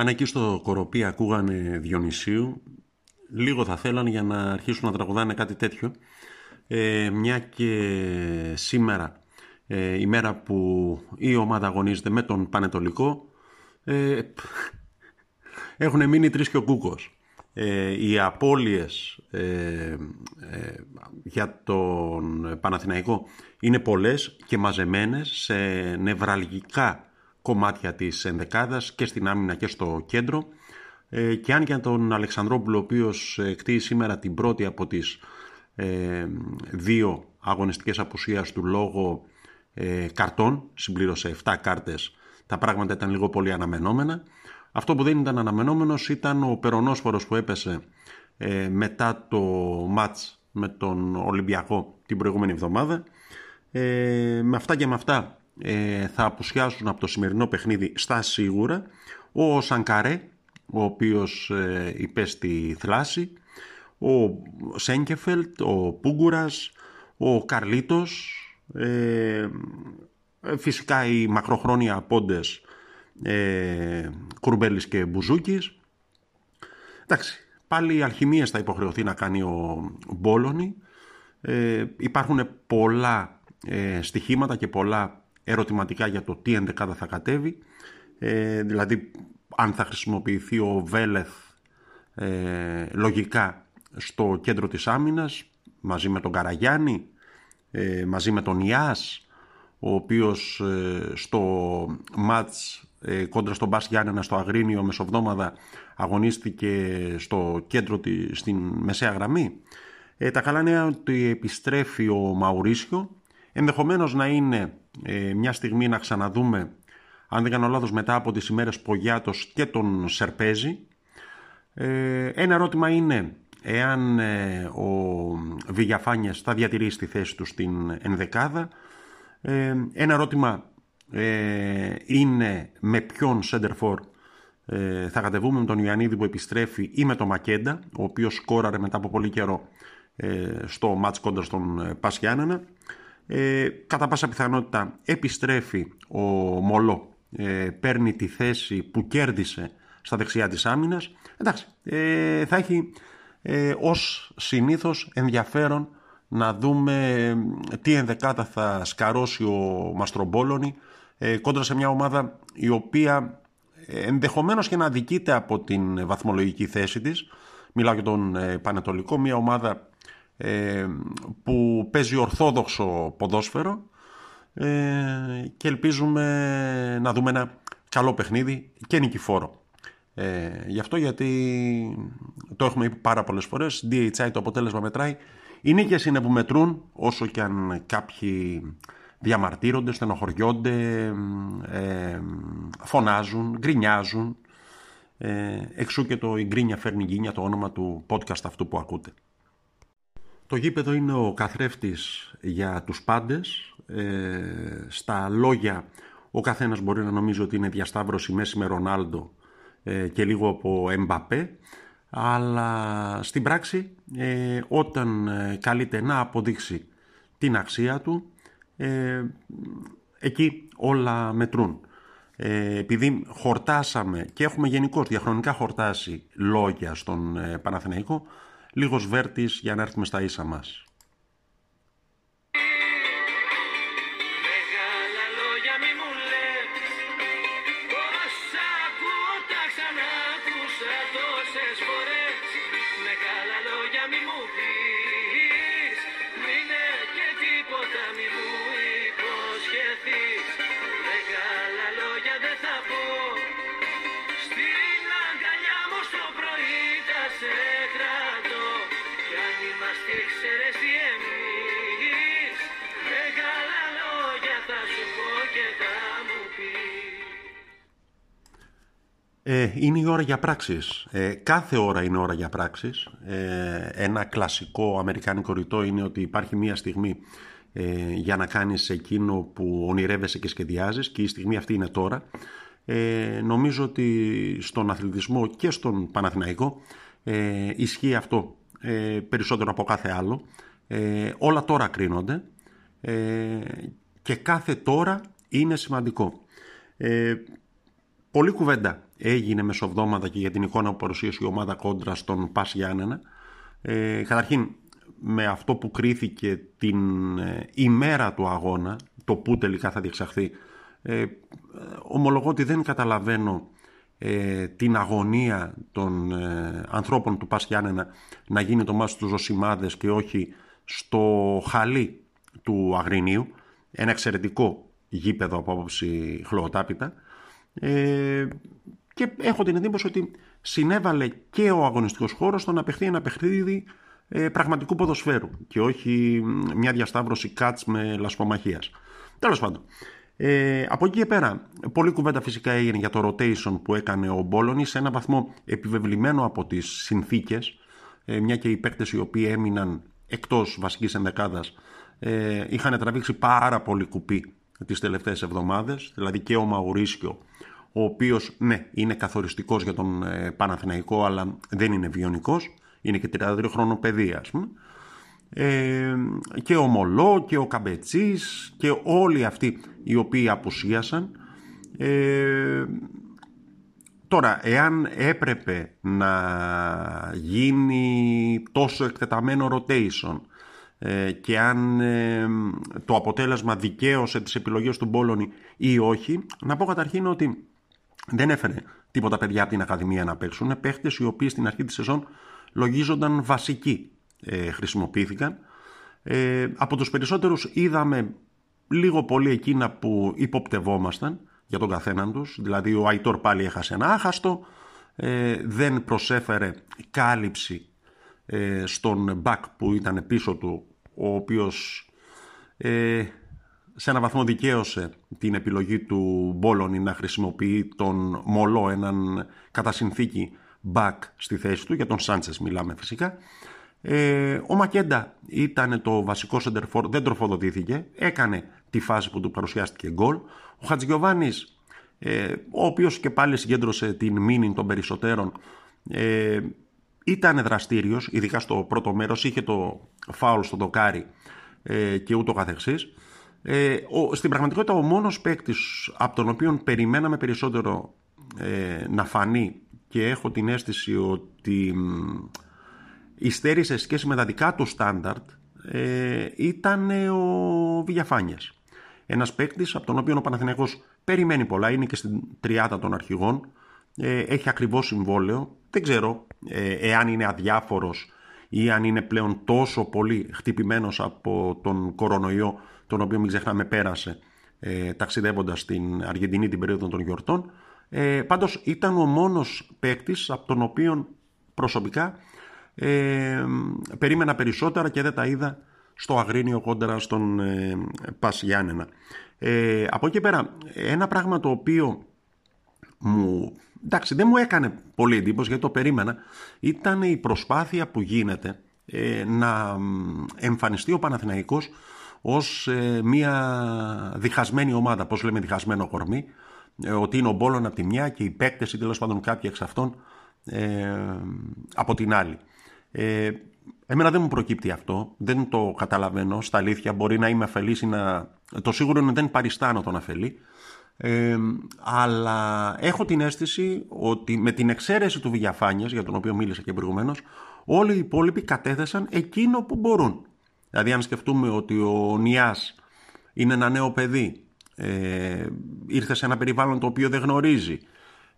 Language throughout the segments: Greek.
Αν εκεί στο κοροπή ακούγανε Διονυσίου, λίγο θα θέλαν για να αρχίσουν να τραγουδάνε κάτι τέτοιο. Ε, μια και σήμερα, ε, η μέρα που η ομάδα αγωνίζεται με τον Πανετολικό, ε, έχουν μείνει τρεις και ο Κούκος. Ε, οι απώλειες ε, ε, για τον Παναθηναϊκό είναι πολλές και μαζεμένες σε νευραλγικά κομμάτια της ενδεκάδας και στην άμυνα και στο κέντρο ε, και αν για τον Αλεξανδρόπουλο ο οποίος ε, κτίει σήμερα την πρώτη από τις ε, δύο αγωνιστικές απουσίας του λόγω ε, καρτών, συμπλήρωσε 7 κάρτες, τα πράγματα ήταν λίγο πολύ αναμενόμενα. Αυτό που δεν ήταν αναμενόμενος ήταν ο περονόσφορος που έπεσε ε, μετά το μάτς με τον Ολυμπιακό την προηγούμενη εβδομάδα. Ε, με αυτά και με αυτά ε, θα απουσιάσουν από το σημερινό παιχνίδι στα σίγουρα ο Σανκαρέ, ο οποίος ε, υπέστη θλάση, ο Σέγκεφελτ, ο Πούγκουρας, ο Καρλίτος, ε, φυσικά οι μακροχρόνια πόντες ε, Κουρμπέλης και Μπουζούκης. Εντάξει, πάλι οι αλχημίες θα υποχρεωθεί να κάνει ο Μπόλωνη. Ε, υπάρχουν πολλά ε, στοιχήματα και πολλά ερωτηματικά για το τι ενδεκάδα θα κατέβει. Ε, δηλαδή, αν θα χρησιμοποιηθεί ο Βέλεθ ε, λογικά στο κέντρο της άμυνας, μαζί με τον Καραγιάννη, ε, μαζί με τον Ιάς, ο οποίος ε, στο μάτς ε, κόντρα στον Μπάς Γιάννενα στο Αγρίνιο μεσοβδόμαδα αγωνίστηκε στο κέντρο της, στην μεσαία γραμμή. Ε, τα καλά νέα ότι επιστρέφει ο Μαουρίσιο, ενδεχομένως να είναι ε, μια στιγμή να ξαναδούμε, αν δεν κάνω λάθος, μετά από τις ημέρες Πογιάτος και τον Σερπέζη. Ε, ένα ερώτημα είναι εάν ε, ο Βηγιαφάνιες θα διατηρήσει τη θέση του στην ενδεκάδα. Ε, ένα ερώτημα ε, είναι με ποιον Σέντερφορ ε, θα κατεβούμε με τον Ιωαννίδη που επιστρέφει ή με τον Μακέντα, ο οποίος σκόραρε μετά από πολύ καιρό ε, στο μάτς κόντρα στον ε, Πασιάννενα. Ε, κατά πάσα πιθανότητα επιστρέφει ο Μολό, ε, παίρνει τη θέση που κέρδισε στα δεξιά της άμυνας. Εντάξει, ε, θα έχει ε, ως συνήθως ενδιαφέρον να δούμε ε, τι ενδεκάτα θα σκαρώσει ο Μαστρομπόλωνη ε, κόντρα σε μια ομάδα η οποία ε, ενδεχομένως και να αδικείται από την βαθμολογική θέση της. Μιλάω για τον ε, Πανετολικό, μια ομάδα που παίζει ορθόδοξο ποδόσφαιρο και ελπίζουμε να δούμε ένα καλό παιχνίδι και νικηφόρο. Ε, γι' αυτό γιατί το έχουμε πει πάρα πολλές φορές, DHI το αποτέλεσμα μετράει. Οι νίκες είναι που μετρούν, όσο και αν κάποιοι διαμαρτύρονται, στενοχωριόνται, ε, φωνάζουν, γκρινιάζουν. Ε, εξού και το «Η γκρίνια φέρνει γκίνια» το όνομα του podcast αυτού που ακούτε. Το γήπεδο είναι ο καθρέφτης για τους πάντες. Ε, στα λόγια ο καθένας μπορεί να νομίζει ότι είναι διασταύρωση μέση με Ρονάλντο ε, και λίγο από Εμπαπέ. Αλλά στην πράξη ε, όταν ε, καλείται να αποδείξει την αξία του ε, εκεί όλα μετρούν. Ε, επειδή χορτάσαμε και έχουμε γενικώς διαχρονικά χορτάσει λόγια στον ε, Παναθηναϊκό, λίγος βέρτης για να έρθουμε στα ίσα μας. Ε, είναι η ώρα για πράξεις. Ε, κάθε ώρα είναι ώρα για πράξεις. Ε, ένα κλασικό αμερικάνικο ρητό είναι ότι υπάρχει μία στιγμή ε, για να κάνεις εκείνο που ονειρεύεσαι και σχεδιάζεις και η στιγμή αυτή είναι τώρα. Ε, νομίζω ότι στον αθλητισμό και στον Παναθηναϊκό ε, ισχύει αυτό ε, περισσότερο από κάθε άλλο. Ε, όλα τώρα κρίνονται ε, και κάθε τώρα είναι σημαντικό. Ε, πολλή κουβέντα έγινε μεσοβδόματα και για την εικόνα που παρουσίασε η ομάδα κόντρα στον Πας Γιάννενα. Ε, καταρχήν με αυτό που κρίθηκε την ε, ημέρα του αγώνα, το που τελικά θα διεξαχθεί, ε, ομολογώ ότι δεν καταλαβαίνω ε, την αγωνία των ε, ανθρώπων του Πας Γιάννενα να γίνει το μάτι του Ζωσιμάδες και όχι στο χαλί του Αγρινίου, ένα εξαιρετικό γήπεδο από άποψη χλωοτάπητα ε, και έχω την εντύπωση ότι συνέβαλε και ο αγωνιστικός χώρος στο να παιχθεί ένα παιχνίδι ε, πραγματικού ποδοσφαίρου και όχι μια διασταύρωση κάτς με λασπομαχίας. Τέλος πάντων, ε, από εκεί και πέρα, πολλή κουβέντα φυσικά έγινε για το rotation που έκανε ο Μπόλωνης σε ένα βαθμό επιβεβλημένο από τις συνθήκες, ε, μια και οι παίκτες οι οποίοι έμειναν εκτός βασικής ενδεκάδας ε, είχαν τραβήξει πάρα πολύ κουπί τις τελευταίες εβδομάδες, δηλαδή και ο Μαουρίσκιο, ο οποίος ναι είναι καθοριστικός για τον ε, Παναθηναϊκό αλλά δεν είναι βιονικός, είναι και 32 χρόνο παιδεία ας πούμε, ε, και ο Μολό και ο Καμπετσής και όλοι αυτοί οι οποίοι απουσίασαν. Ε, τώρα, εάν έπρεπε να γίνει τόσο εκτεταμένο rotation ε, και αν ε, το αποτέλεσμα δικαίωσε τις επιλογές του Μπόλωνη ή όχι, να πω καταρχήν ότι δεν έφερε τίποτα παιδιά από την Ακαδημία να παίξουν. Παίχτες οι οποίοι στην αρχή της σεζόν λογίζονταν βασικοί ε, χρησιμοποιήθηκαν. Ε, από τους περισσότερους είδαμε λίγο πολύ εκείνα που υποπτευόμασταν για τον καθέναν τους. Δηλαδή ο Αϊτόρ πάλι έχασε ένα άχαστο, ε, δεν προσέφερε κάλυψη ε, στον μπακ που ήταν πίσω του, ο οποίος ε, σε ένα βαθμό δικαίωσε την επιλογή του Μπόλωνη να χρησιμοποιεί τον Μολό, έναν κατά συνθήκη back στη θέση του, για τον Σάντσες μιλάμε φυσικά. Ε, ο Μακέντα ήταν το βασικό σεντερφόρ, δεν τροφοδοτήθηκε, έκανε τη φάση που του παρουσιάστηκε γκολ. Ο Χατζηγιοβάνης, ε, ο οποίος και πάλι συγκέντρωσε την μήνυ των περισσότερων, ε, ήταν δραστήριος, ειδικά στο πρώτο μέρος, είχε το φάουλ στο δοκάρι ε, και ούτω καθεξής. Ε, ο, στην πραγματικότητα ο μόνος παίκτης από τον οποίο περιμέναμε περισσότερο ε, να φανεί και έχω την αίσθηση ότι υστέρησε σχέση με τα δικά του στάνταρτ ε, ήταν ο Βηγιαφάνιας. Ένας παίκτης από τον οποίο ο Παναθηναϊκός περιμένει πολλά, είναι και στην τριάδα των αρχηγών, ε, έχει ακριβώς συμβόλαιο, δεν ξέρω ε, εάν είναι αδιάφορος ή αν είναι πλέον τόσο πολύ χτυπημένος από τον κορονοϊό, τον οποίο μην ξεχνάμε πέρασε ε, ταξιδεύοντας στην Αργεντινή την περίοδο των γιορτών. Ε, πάντως ήταν ο μόνος παίκτης από τον οποίο προσωπικά ε, περίμενα περισσότερα και δεν τα είδα στο Αγρίνιο κόντρα στον ε, Πας Γιάννενα. Ε, από εκεί πέρα, ένα πράγμα το οποίο μου, εντάξει, δεν μου έκανε πολύ εντύπωση γιατί το περίμενα, ήταν η προσπάθεια που γίνεται ε, να εμφανιστεί ο Παναθηναϊκός ως ε, μια διχασμένη ομάδα, πώς λέμε διχασμένο κορμί, ε, ότι είναι ο Μπόλων από τη μια και οι παίκτες ή τέλος πάντων κάποιοι εξ αυτών από την άλλη. Ε, εμένα δεν μου προκύπτει αυτό, δεν το καταλαβαίνω. Στα αλήθεια μπορεί να είμαι αφελής ή να... Το σίγουρο είναι δεν παριστάνω τον αφελή. Ε, αλλά έχω την αίσθηση ότι με την εξαίρεση του Βηγιαφάνιας, για τον οποίο μίλησα και προηγουμένως, όλοι οι υπόλοιποι κατέθεσαν εκείνο που μπορούν. Δηλαδή αν σκεφτούμε ότι ο Νιάς είναι ένα νέο παιδί, ε, ήρθε σε ένα περιβάλλον το οποίο δεν γνωρίζει,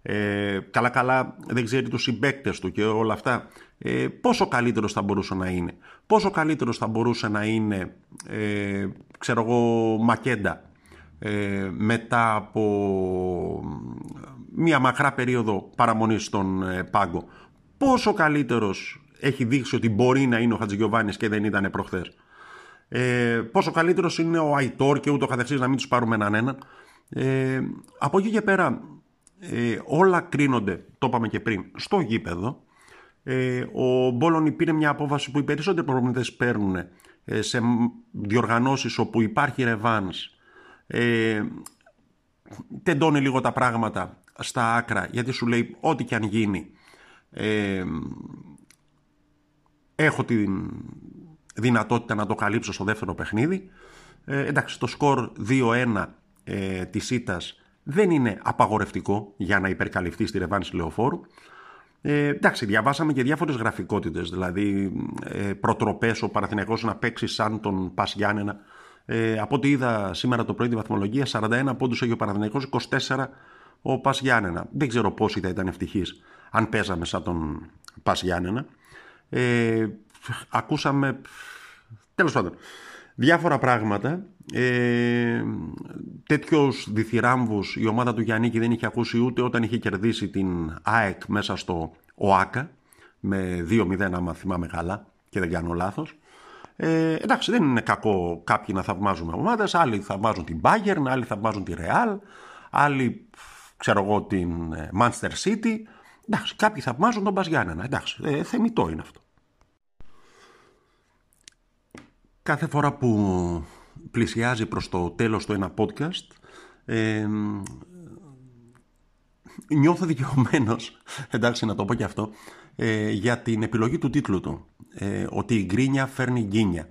ε, καλά καλά δεν ξέρει τους συμπέκτες του και όλα αυτά ε, πόσο καλύτερος θα μπορούσε να είναι; Πόσο καλύτερος θα μπορούσε να είναι ε, ξέρω εγώ Μακέντα; Ε, μετά από μια μακρά περίοδο παραμονής στον ε, πάγκο πόσο καλύτερος έχει δείξει ότι μπορεί να είναι ο Χατζηγιοβάνης και δεν ήταν προχθές; Ε, πόσο καλύτερος είναι ο Αϊτόρ και ούτω καθεξής να μην τους πάρουμε έναν έναν; Ε, από εκεί και πέρα ε, όλα κρίνονται, το είπαμε και πριν, στο γήπεδο. Ε, ο Μπόλωνη πήρε μια απόφαση που οι περισσότεροι προπονητές παίρνουν ε, σε διοργανώσεις όπου υπάρχει ρεβάνς. Ε, τεντώνει λίγο τα πράγματα στα άκρα γιατί σου λέει ό,τι και αν γίνει ε, έχω τη δυνατότητα να το καλύψω στο δεύτερο παιχνίδι. Ε, εντάξει, το σκορ 2-1 ε, της ΣΥΤΑς δεν είναι απαγορευτικό για να υπερκαλυφθεί στη ρεβάνση λεωφόρου. Ε, εντάξει, διαβάσαμε και διάφορες γραφικότητες, δηλαδή ε, προτροπές ο Παναθηναϊκός να παίξει σαν τον Πας Γιάννενα. Ε, από ό,τι είδα σήμερα το πρωί τη βαθμολογία, 41 πόντους έχει ο Παναθηναϊκός, 24 ο Πας Γιάννενα. Δεν ξέρω πόσοι θα ήταν ευτυχείς αν παίζαμε σαν τον Πας Γιάννενα. Ε, ακούσαμε, τέλος πάντων, διάφορα πράγματα. Ε, τέτοιος διθυράμβους η ομάδα του Γιάννικη δεν είχε ακούσει ούτε όταν είχε κερδίσει την ΑΕΚ μέσα στο ΟΑΚΑ με 2-0 άμα θυμάμαι καλά και δεν κάνω λάθος. Ε, εντάξει δεν είναι κακό κάποιοι να θαυμάζουν ομάδες, άλλοι θαυμάζουν την Bayern, άλλοι θαυμάζουν τη Real, άλλοι ξέρω εγώ την ε, Manchester City. Εντάξει, κάποιοι θαυμάζουν τον Μπαζιάννενα. Εντάξει, ε, θεμητό είναι αυτό. Κάθε φορά που πλησιάζει προς το τέλος του ένα podcast ε, νιώθω δικαιωμένος, εντάξει να το πω και αυτό, ε, για την επιλογή του τίτλου του. Ε, ότι η γκρίνια φέρνει γκίνια.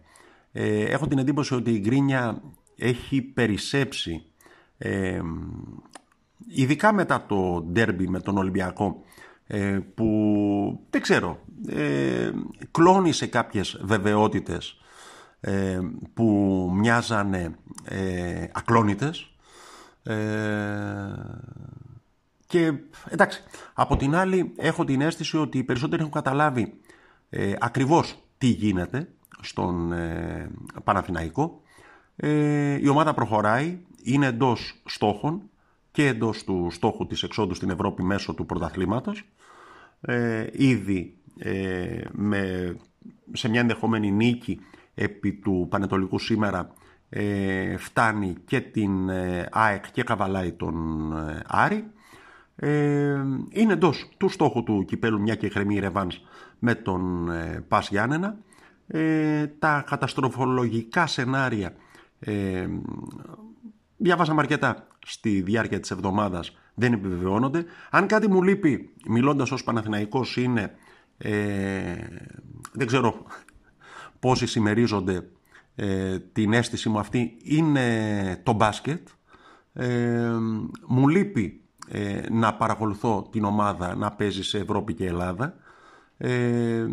Ε, έχω την εντύπωση ότι η γκρίνια έχει περισσέψει, ε, ειδικά μετά το ντέρμπι με τον Ολυμπιακό, που δεν ξέρω, κλώνει σε κάποιες βεβαιότητες ε, που μοιάζανε ε, ακλόνητες ε, και εντάξει, από την άλλη έχω την αίσθηση ότι οι περισσότεροι έχουν καταλάβει ε, ακριβώς τι γίνεται στον ε, Παναθηναϊκό. Ε, η ομάδα προχωράει, είναι εντός στόχων και εντός του στόχου της εξόδου στην Ευρώπη μέσω του πρωταθλήματος. Ε, ήδη ε, με, σε μια ενδεχόμενη νίκη επί του Πανετολικού σήμερα ε, φτάνει και την ε, ΑΕΚ και καβαλάει τον ε, Άρη. Ε, είναι εντός του στόχου του κυπέλου μια και χρεμή ρεβάνς με τον ε, Πας Γιάννενα. τα καταστροφολογικά σενάρια ε, διαβάσαμε αρκετά στη διάρκεια της εβδομάδας δεν επιβεβαιώνονται. Αν κάτι μου λείπει μιλώντας ως Παναθηναϊκός είναι δεν ξέρω πόσοι συμμερίζονται ε, την αίσθηση μου αυτή είναι το μπάσκετ. Ε, μου λείπει ε, να παρακολουθώ την ομάδα να παίζει σε Ευρώπη και Ελλάδα. Ε,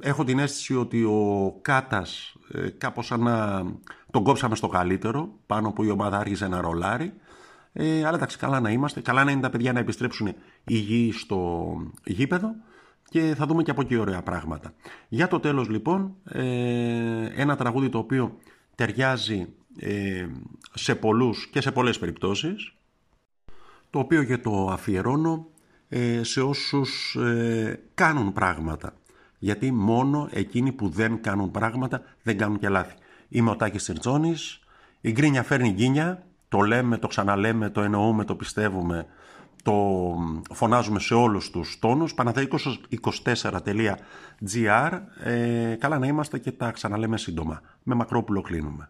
έχω την αίσθηση ότι ο Κάτας ε, κάπως σαν να τον κόψαμε στο καλύτερο, πάνω που η ομάδα άρχισε να ρολάρει. Ε, αλλά εντάξει, καλά να είμαστε, καλά να είναι τα παιδιά να επιστρέψουν υγιεί στο γήπεδο και θα δούμε και από εκεί ωραία πράγματα. Για το τέλος λοιπόν, ε, ένα τραγούδι το οποίο ταιριάζει ε, σε πολλούς και σε πολλές περιπτώσεις, το οποίο και το αφιερώνω ε, σε όσους κάνουν πράγματα. Γιατί μόνο εκείνοι που δεν κάνουν πράγματα δεν κάνουν και λάθη. Είμαι ο Τάκης Τερτζόνης, η γκρίνια φέρνει γκίνια, το λέμε, το ξαναλέμε, το εννοούμε, το πιστεύουμε, το φωνάζουμε σε όλους τους τόνους, παναθεϊκos24.gr, ε, καλά να είμαστε και τα ξαναλέμε σύντομα. Με Μακρόπουλο κλείνουμε.